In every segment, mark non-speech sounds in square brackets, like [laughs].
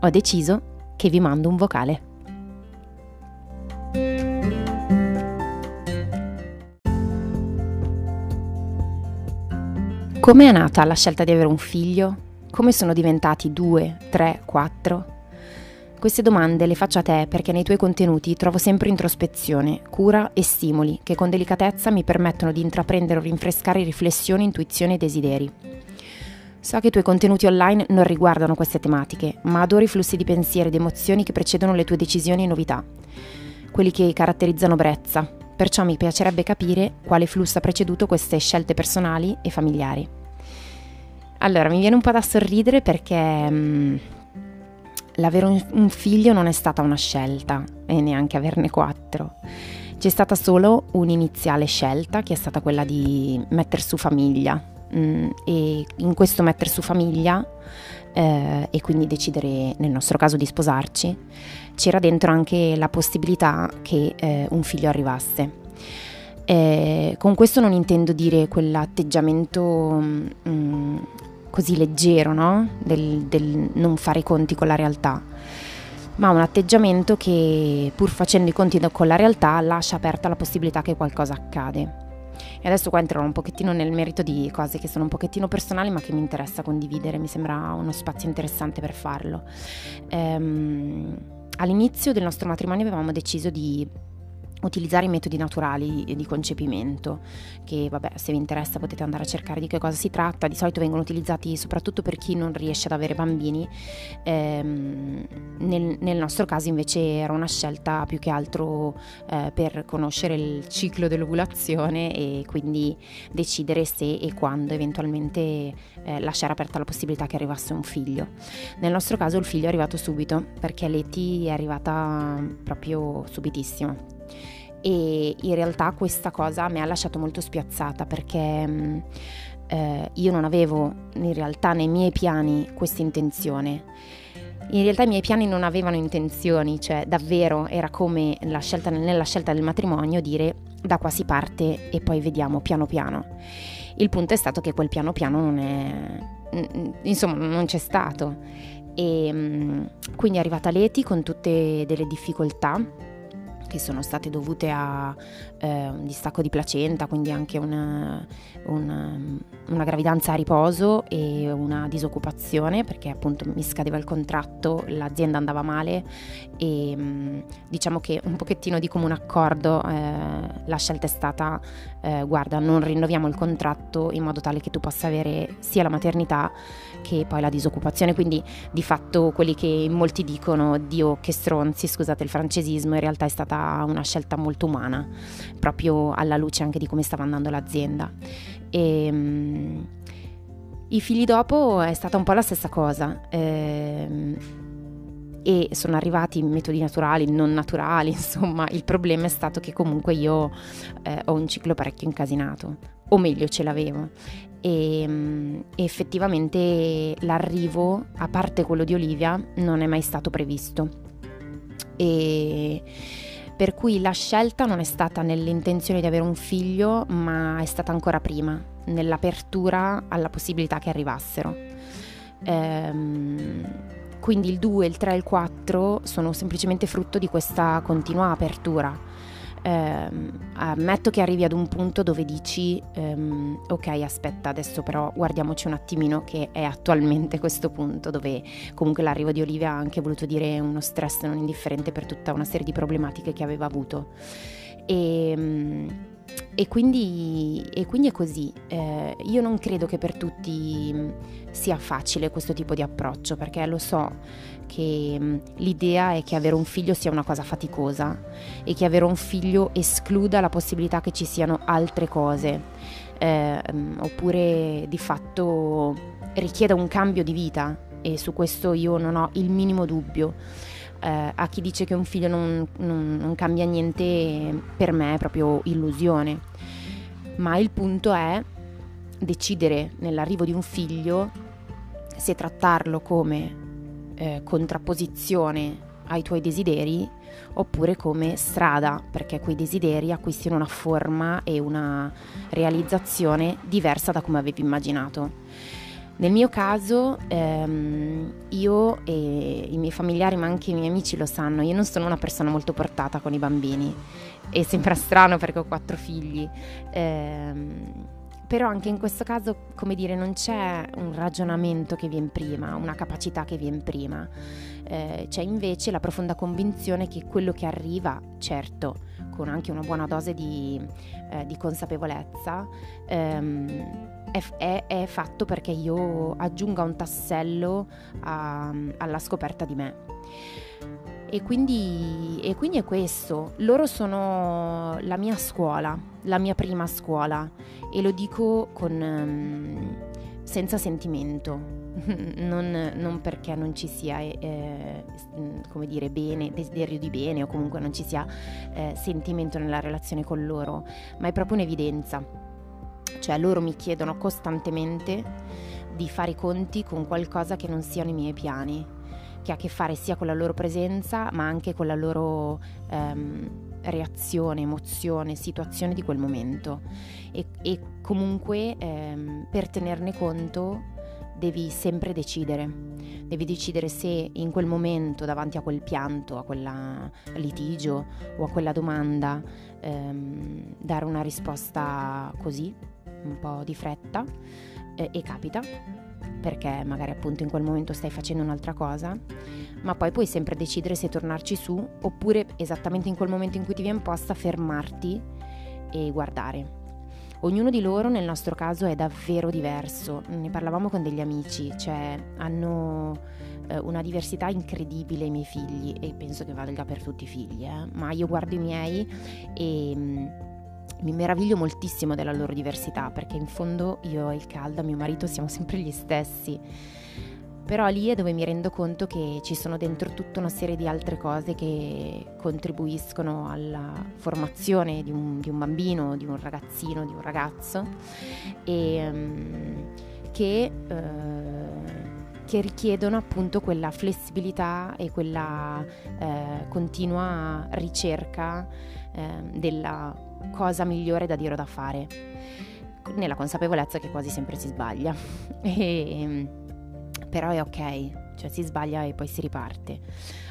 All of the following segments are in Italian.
ho deciso che vi mando un vocale. Come è nata la scelta di avere un figlio? Come sono diventati due, tre, quattro? Queste domande le faccio a te perché nei tuoi contenuti trovo sempre introspezione, cura e stimoli che con delicatezza mi permettono di intraprendere o rinfrescare riflessioni, intuizioni e desideri. So che i tuoi contenuti online non riguardano queste tematiche, ma adoro i flussi di pensieri ed emozioni che precedono le tue decisioni e novità, quelli che caratterizzano Brezza, perciò mi piacerebbe capire quale flusso ha preceduto queste scelte personali e familiari. Allora, mi viene un po' da sorridere perché mm, l'avere un, un figlio non è stata una scelta e neanche averne quattro. C'è stata solo un'iniziale scelta che è stata quella di mettere su famiglia mm, e in questo mettere su famiglia eh, e quindi decidere nel nostro caso di sposarci, c'era dentro anche la possibilità che eh, un figlio arrivasse. Eh, con questo non intendo dire quell'atteggiamento mm, così leggero, no? del, del non fare i conti con la realtà, ma un atteggiamento che pur facendo i conti con la realtà lascia aperta la possibilità che qualcosa accade. E adesso qua entrerò un pochettino nel merito di cose che sono un pochettino personali ma che mi interessa condividere, mi sembra uno spazio interessante per farlo. Ehm, all'inizio del nostro matrimonio avevamo deciso di utilizzare i metodi naturali di concepimento, che vabbè se vi interessa potete andare a cercare di che cosa si tratta, di solito vengono utilizzati soprattutto per chi non riesce ad avere bambini, ehm, nel, nel, nostro caso invece era una scelta più che altro eh, per conoscere il ciclo dell'ovulazione e quindi decidere se e quando eventualmente eh, lasciare aperta la possibilità che arrivasse un figlio. Nel nostro caso il figlio è arrivato subito perché Leti è arrivata proprio subitissimo e in realtà questa cosa mi ha lasciato molto spiazzata perché mh, eh, io non avevo in realtà nei miei piani questa intenzione. In realtà i miei piani non avevano intenzioni, cioè davvero era come scelta, nella scelta del matrimonio dire da qua si parte e poi vediamo piano piano. Il punto è stato che quel piano piano non è, insomma, non c'è stato. E quindi è arrivata Leti con tutte delle difficoltà che sono state dovute a eh, un distacco di placenta, quindi anche una, una, una, gravidanza a riposo e una disoccupazione perché appunto mi scadeva il contratto, l'azienda andava male e mm, diciamo che un pochettino di comune accordo eh, la scelta è stata eh, guarda non rinnoviamo il contratto in modo tale che tu possa avere sia la maternità che poi la disoccupazione, quindi di fatto quelli che molti dicono Dio che stronzi, scusate il francesismo, in realtà è stata una scelta molto umana, proprio alla luce anche di come stava andando l'azienda. E, um, I figli dopo è stata un po' la stessa cosa. Ehm, e sono arrivati metodi naturali, non naturali, [laughs] insomma il problema è stato che comunque io eh, ho un ciclo parecchio incasinato, o meglio ce l'avevo e, ehm, effettivamente l'arrivo, a parte quello di Olivia, non è mai stato previsto. E per cui la scelta non è stata nell'intenzione di avere un figlio, ma è stata ancora prima, nell'apertura alla possibilità che arrivassero. Ehm, quindi il 2, il 3 e il 4 sono semplicemente frutto di questa continua apertura eh, ammetto che arrivi ad un punto dove dici ehm, ok aspetta adesso però guardiamoci un attimino che è attualmente questo punto dove comunque l'arrivo di Olivia ha anche voluto dire uno stress non indifferente per tutta una serie di problematiche che aveva avuto e, ehm, e, quindi, e quindi, è così. Eh, io non credo che per tutti sia facile questo tipo di approccio, perché lo so che mh, l'idea è che avere un figlio sia una cosa faticosa e che avere un figlio escluda la possibilità che ci siano altre cose, eh, oppure di fatto richieda un cambio di vita e su questo io non ho il minimo dubbio. Eh, a chi dice che un figlio non, non, non cambia niente, per me è proprio illusione. Ma il punto è decidere nell'arrivo di un figlio se trattarlo come eh, contrapposizione ai tuoi desideri oppure come strada perché quei desideri acquistino una forma e una realizzazione diversa da come avevi immaginato. Nel mio caso, ehm, io e i miei familiari, ma anche i miei amici lo sanno, io non sono una persona molto portata con i bambini e sembra strano perché ho quattro figli. Ehm, però anche in questo caso, come dire, non c'è un ragionamento che viene prima, una capacità che viene prima, eh, c'è invece la profonda convinzione che quello che arriva, certo, con anche una buona dose di, eh, di consapevolezza, ehm, è, è, fatto perché io aggiunga un tassello a, alla scoperta di me. E quindi, e quindi, è questo, loro sono la mia scuola, la mia prima scuola. E lo dico con, um, senza sentimento, [laughs] non, non, perché non ci sia, eh, come dire, bene, desiderio di bene o comunque non ci sia eh, sentimento nella relazione con loro, ma è proprio un'evidenza. Cioè loro mi chiedono costantemente di fare i conti con qualcosa che non siano i miei piani che ha a che fare sia con la loro presenza ma anche con la loro ehm, reazione, emozione, situazione di quel momento. E, e comunque ehm, per tenerne conto devi sempre decidere, devi decidere se in quel momento davanti a quel pianto, a quel litigio o a quella domanda ehm, dare una risposta così, un po' di fretta eh, e capita perché magari appunto in quel momento stai facendo un'altra cosa, ma poi puoi sempre decidere se tornarci su oppure esattamente in quel momento in cui ti viene posta fermarti e guardare. Ognuno di loro nel nostro caso è davvero diverso, ne parlavamo con degli amici, cioè hanno eh, una diversità incredibile i miei figli e penso che valga per tutti i figli, eh? ma io guardo i miei e mm, mi meraviglio moltissimo della loro diversità perché in fondo io e il Calda, mio marito, siamo sempre gli stessi. Però lì è dove mi rendo conto che ci sono dentro tutta una serie di altre cose che contribuiscono alla formazione di un, di un bambino, di un ragazzino, di un ragazzo e um, che, uh, che, richiedono appunto quella flessibilità e quella uh, continua ricerca uh, della cosa migliore da dire o da fare, nella consapevolezza che quasi sempre si sbaglia. [laughs] e, però è ok, cioè si sbaglia e poi si riparte.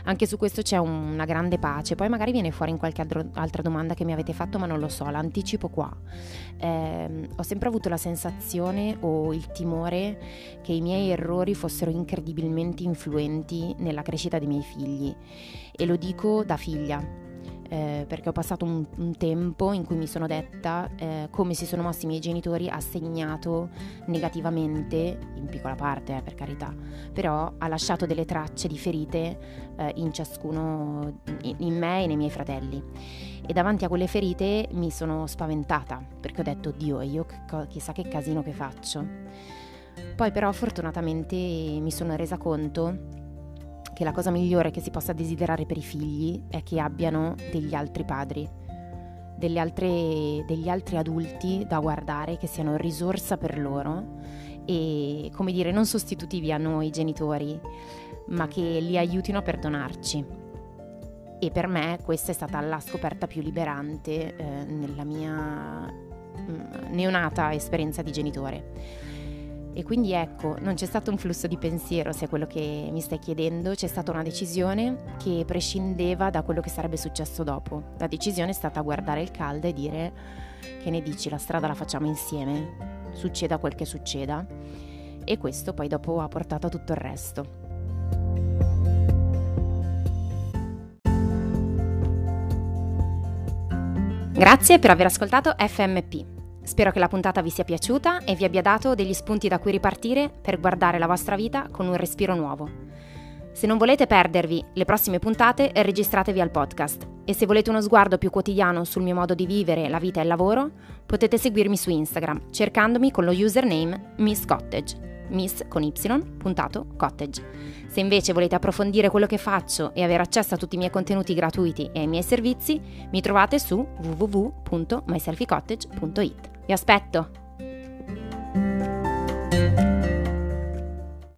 Anche su questo c'è una grande pace, poi magari viene fuori in qualche altro, altra domanda che mi avete fatto, ma non lo so, l'anticipo qua. Eh, ho sempre avuto la sensazione o il timore che i miei errori fossero incredibilmente influenti nella crescita dei miei figli e lo dico da figlia, eh, perché ho passato un, un, tempo in cui mi sono detta eh, come si sono mossi i miei genitori ha segnato negativamente, in piccola parte eh, per carità, però ha lasciato delle tracce di ferite eh, in ciascuno, in, in me e nei miei fratelli. E davanti a quelle ferite mi sono spaventata perché ho detto, Dio, io chissà che casino che faccio. Poi però fortunatamente mi sono resa conto che la cosa migliore che si possa desiderare per i figli è che abbiano degli altri padri, altre, degli altri adulti da guardare che siano risorsa per loro e, come dire, non sostitutivi a noi genitori, ma che li aiutino a perdonarci. E per me questa è stata la scoperta più liberante eh, nella mia mm, neonata esperienza di genitore e quindi ecco, non c'è stato un flusso di pensiero, se è quello che mi stai chiedendo, c'è stata una decisione che prescindeva da quello che sarebbe successo dopo. La decisione è stata guardare il caldo e dire che ne dici, la strada la facciamo insieme, succeda quel che succeda. E questo poi dopo ha portato a tutto il resto. Grazie per aver ascoltato FMP. Spero che la puntata vi sia piaciuta e vi abbia dato degli spunti da cui ripartire per guardare la vostra vita con un respiro nuovo. Se non volete perdervi le prossime puntate, registratevi al podcast e se volete uno sguardo più quotidiano sul mio modo di vivere la vita e il lavoro, potete seguirmi su Instagram cercandomi con lo username Miss Cottage. miss con y, puntato, cottage. Se invece volete approfondire quello che faccio e avere accesso a tutti i miei contenuti gratuiti e ai miei servizi, mi trovate su www.myselfiecottage.it. Vi aspetto!